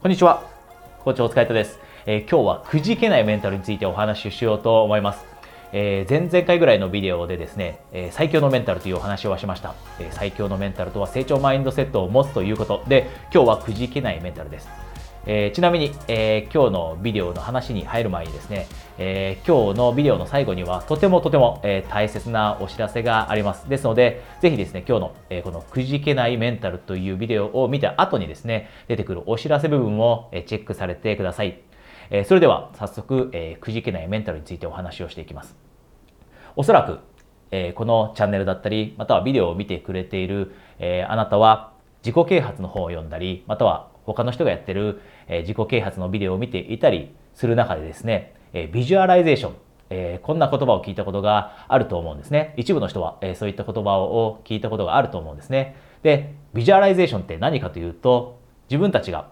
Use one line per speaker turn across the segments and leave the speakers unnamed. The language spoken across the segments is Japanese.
こんにちは。校長お疲れ様です、えー、今日はくじけないメンタルについてお話ししようと思います。えー、前々回ぐらいのビデオでですね、えー、最強のメンタルというお話をしました、え、最強のメンタルとは成長マインドセットを持つということで、今日はくじけないメンタルです。えー、ちなみに、えー、今日のビデオの話に入る前にですね、えー、今日のビデオの最後にはとてもとても、え大切なお知らせがあります。ですので、ぜひですね、今日の、えこのくじけないメンタルというビデオを見た後にですね、出てくるお知らせ部分を、えチェックされてください。えそれでは早速、えくじけないメンタルについてお話をしていきます。おそらく、えこのチャンネルだったり、またはビデオを見てくれている、えあなたは自己啓発の本を読んだり、または他の人がやってる、え自己啓発のビデオを見ていたりする中でですね、えビジュアライゼーション、えこんな言葉を聞いたことがあると思うんですね。一部の人は、えそういった言葉を聞いたことがあると思うんですね。で、ビジュアライゼーションって何かというと、自分たちが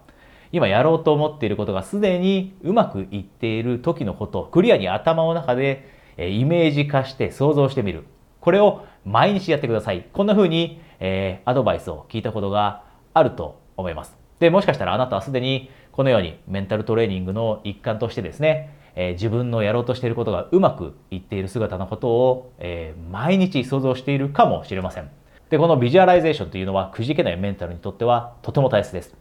今やろうと思っていることがすでにうまくいっている時のことクリアに頭の中でイメージ化して想像してみる。これを毎日やってください。こんな風に、えー、アドバイスを聞いたことがあると思います。で、もしかしたらあなたはすでにこのようにメンタルトレーニングの一環としてですね、えー、自分のやろうとしていることがうまくいっている姿のことを、えー、毎日想像しているかもしれません。で、このビジュアライゼーションというのはくじけないメンタルにとってはとても大切です。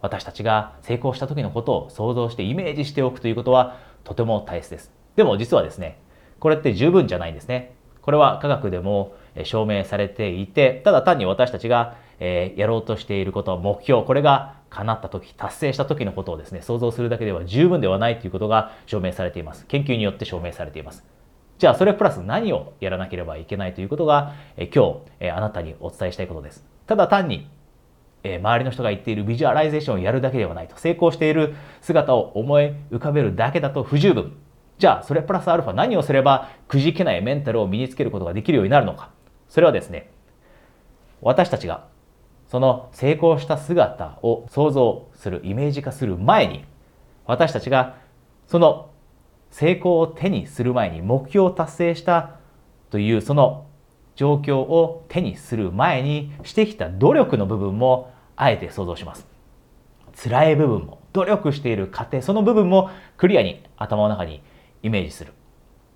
私たちが成功した時のことを想像してイメージしておくということはとても大切です。でも実はですね、これって十分じゃないんですね。これは科学でも証明されていて、ただ単に私たちがえー、やろうとしていること、目標、これが叶った時、達成した時のことをですね、想像するだけでは十分ではないということが証明されています。研究によって証明されています。じゃあ、それプラス何をやらなければいけないということが、えー、今日、えー、あなたにお伝えしたいことです。ただ単に、えー、周りの人が言っているビジュアライゼーションをやるだけではないと、成功している姿を思い浮かべるだけだと不十分。じゃあ、それプラスアルファ何をすればくじけないメンタルを身につけることができるようになるのか。それはですね、私たちがその成功した姿を想像する、イメージ化する前に、私たちがその成功を手にする前に目標を達成したというその状況を手にする前にしてきた努力の部分もあえて想像します。辛い部分も、努力している過程、その部分もクリアに頭の中にイメージする。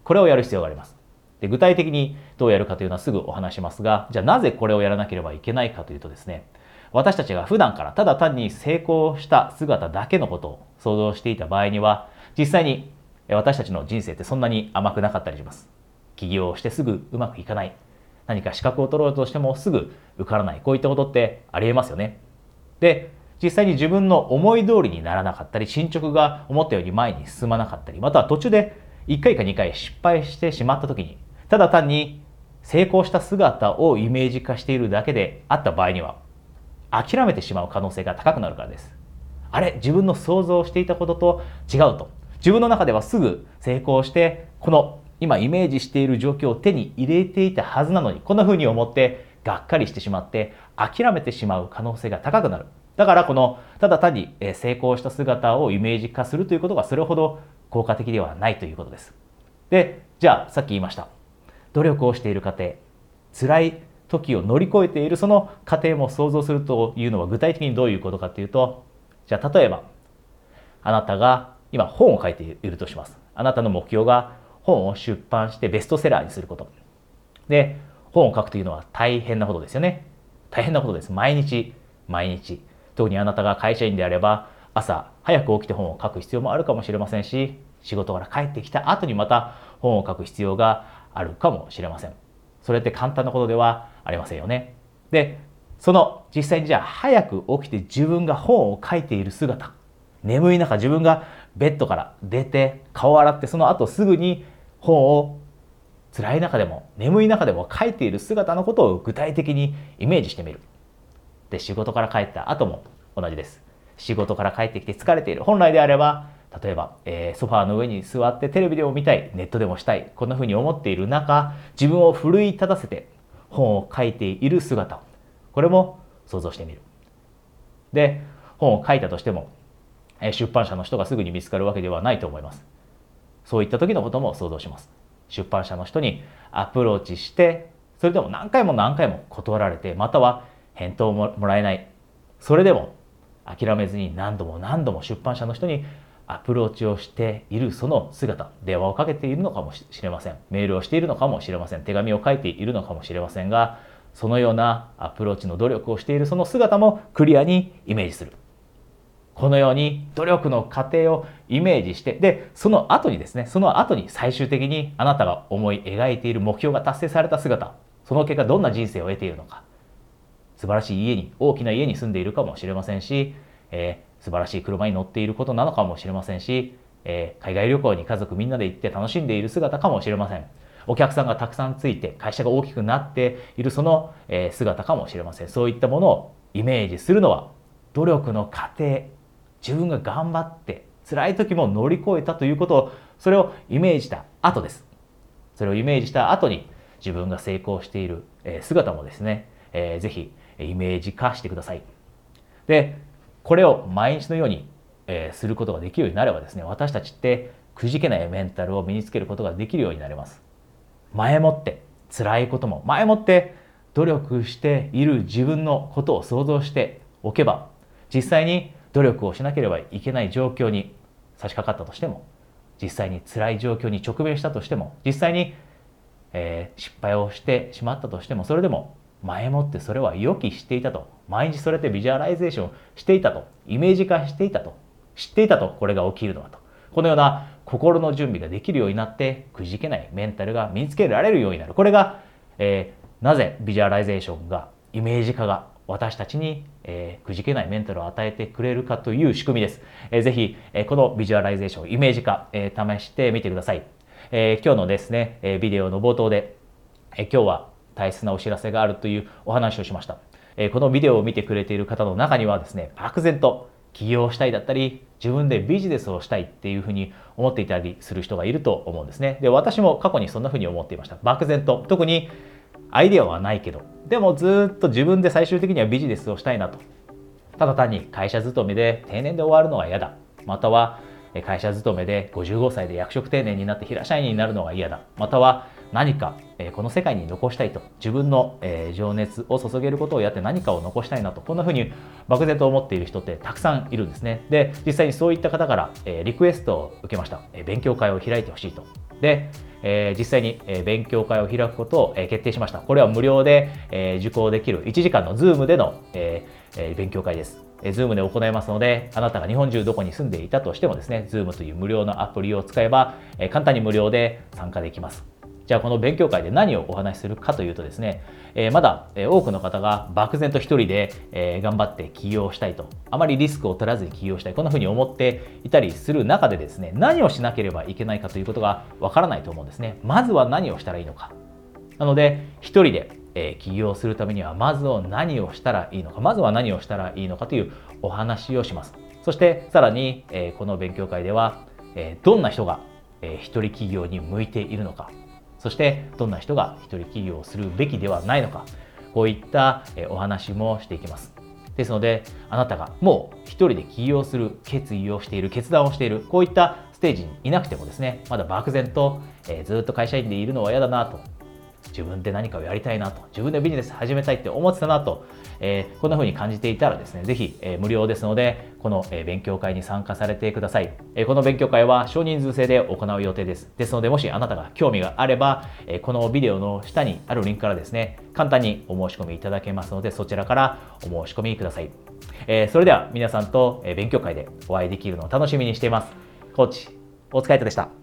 これをやる必要があります。で具体的にどうやるかというのはすぐお話しますが、じゃあなぜこれをやらなければいけないかというとですね、私たちが普段からただ単に成功した姿だけのことを想像していた場合には、実際に私たちの人生ってそんなに甘くなかったりします。起業してすぐうまくいかない。何か資格を取ろうとしてもすぐ受からない。こういったことってありえますよね。で、実際に自分の思い通りにならなかったり、進捗が思ったように前に進まなかったり、または途中で1回か2回失敗してしまった時に、ただ単に成功した姿をイメージ化しているだけであった場合には諦めてしまう可能性が高くなるからです。あれ自分の想像していたことと違うと。自分の中ではすぐ成功してこの今イメージしている状況を手に入れていたはずなのにこんな風に思ってがっかりしてしまって諦めてしまう可能性が高くなる。だからこのただ単に成功した姿をイメージ化するということがそれほど効果的ではないということです。で、じゃあさっき言いました。努力をしている過程辛い時を乗り越えているその過程も想像するというのは具体的にどういうことかというとじゃあ例えばあなたが今本を書いているとします。あなたの目標が本を出版してベストセラーにすること。で本を書くというのは大変なことですよね。大変なことです。毎日毎日。特にあなたが会社員であれば朝早く起きて本を書く必要もあるかもしれませんし仕事から帰ってきた後にまた本を書く必要があるかもしれません。それって簡単なことではありませんよね。で、その実際にじゃあ早く起きて自分が本を書いている姿、眠い中自分がベッドから出て顔を洗ってその後すぐに本を辛い中でも眠い中でも書いている姿のことを具体的にイメージしてみる。で、仕事から帰った後も同じです。仕事から帰ってきて疲れている。本来であれば例えば、えー、ソファーの上に座ってテレビでも見たい、ネットでもしたい、こんな風に思っている中、自分を奮い立たせて本を書いている姿、これも想像してみる。で、本を書いたとしても、えー、出版社の人がすぐに見つかるわけではないと思います。そういった時のことも想像します。出版社の人にアプローチして、それでも何回も何回も断られて、または返答ももらえない。それでも諦めずに何度も何度も出版社の人にアプローチをしているその姿電話をかけているのかもしれません。メールをしているのかもしれません。手紙を書いているのかもしれませんがそのようなアプローチの努力をしているその姿もクリアにイメージする。このように努力の過程をイメージしてでその後にですねその後に最終的にあなたが思い描いている目標が達成された姿その結果どんな人生を得ているのか。素晴らしい家に大きな家に住んでいるかもしれませんし、えー、素晴らしい車に乗っていることなのかもしれませんし、えー、海外旅行に家族みんなで行って楽しんでいる姿かもしれません。お客さんがたくさんついて会社が大きくなっているその、えー、姿かもしれません。そういったものをイメージするのは努力の過程自分が頑張って辛い時も乗り越えたということをそれをイメージした後です。それをイメージした後に自分が成功している姿もですね、えー、ぜひイメージ化してください。でこれを毎日のように、えー、することができるようになればですね私たちってくじけないメンタルを身につけることができるようになります。前もって辛いことも前もって努力している自分のことを想像しておけば実際に努力をしなければいけない状況に差し掛かったとしても実際に辛い状況に直面したとしても実際に、えー、失敗をしてしまったとしてもそれでも前もってそれは予期していたと。毎日それでビジュアライゼーションしていたと。イメージ化していたと。知っていたと。これが起きるのだと。このような心の準備ができるようになってくじけないメンタルが身につけられるようになる。これが、えー、なぜビジュアライゼーションがイメージ化が私たちに、えー、くじけないメンタルを与えてくれるかという仕組みです。えー、ぜひ、えー、このビジュアライゼーション、イメージ化、えー、試してみてください。えー、今日のですね、えー、ビデオの冒頭で、えー、今日は大切なお知らせがあるというお話をしました。え、このビデオを見てくれている方の中にはですね、漠然と起業したいだったり、自分でビジネスをしたいっていうふうに思っていたりする人がいると思うんですね。で、私も過去にそんなふうに思っていました。漠然と。特にアイデアはないけどでもずっと自分で最終的にはビジネスをしたいなとただ単に会社勤めで定年で終わるのは嫌だまたは会社勤めで55歳で役職定年になって平社員になるのが嫌だまたは何かえこの世界に残したいと自分のえ情熱を注げることをやって何かを残したいなとこんなふうに漠然と思っている人ってたくさんいるんですねで実際にそういった方からえリクエストを受けましたえ勉強会を開いてほしいとでえ、実際に、え勉強会を開くことを、え決定しました。これは無料で、え受講できる1時間の Zoom での、えー、勉強会です。え Zoom で行いますので、あなたが日本中どこに住んでいたとしてもですね、Zoom という無料のアプリを使えば、え簡単に無料で参加できます。じゃあこの勉強会で何をお話しするかというとですね、えー、まだ、多くの方が漠然と一人で、え頑張って起業したいと、あまりリスクを取らずに起業したい、こんな風に思っていたりする中でですね、何をしなければいけないかということがわからないと思うんですね。まずは何をしたらいいのか。なので、一人で、え起業するためには、まずは何をしたらいいのか、まずは何をしたらいいのかというお話をします。そしてさらに、えこの勉強会では、えどんな人が、え一人起業に向いているのかそしてどんな人が一人起業をするべきではないのかこういったお話もしていきます。ですのであなたがもう一人で起業する決意をしている決断をしているこういったステージにいなくてもですねまだ漠然と、えー、ずっと会社員でいるのは嫌だなと自分で何かをやりたいなと自分でビジネス始めたいって思ってたなと、えー、こんな風に感じていたらですね是非、えー、無料ですのでこの、えー、勉強会に参加されてください、え、この勉強会は少人数制で行う予定です。ですのでもしあなたが興味があれば、え、このビデオの下にあるリンクからですね簡単にお申し込みいただけますのでそちらからお申し込みください、え、それでは皆さんと、え、勉強会でお会いできるのを楽しみにしています。コーチ大塚海人でした。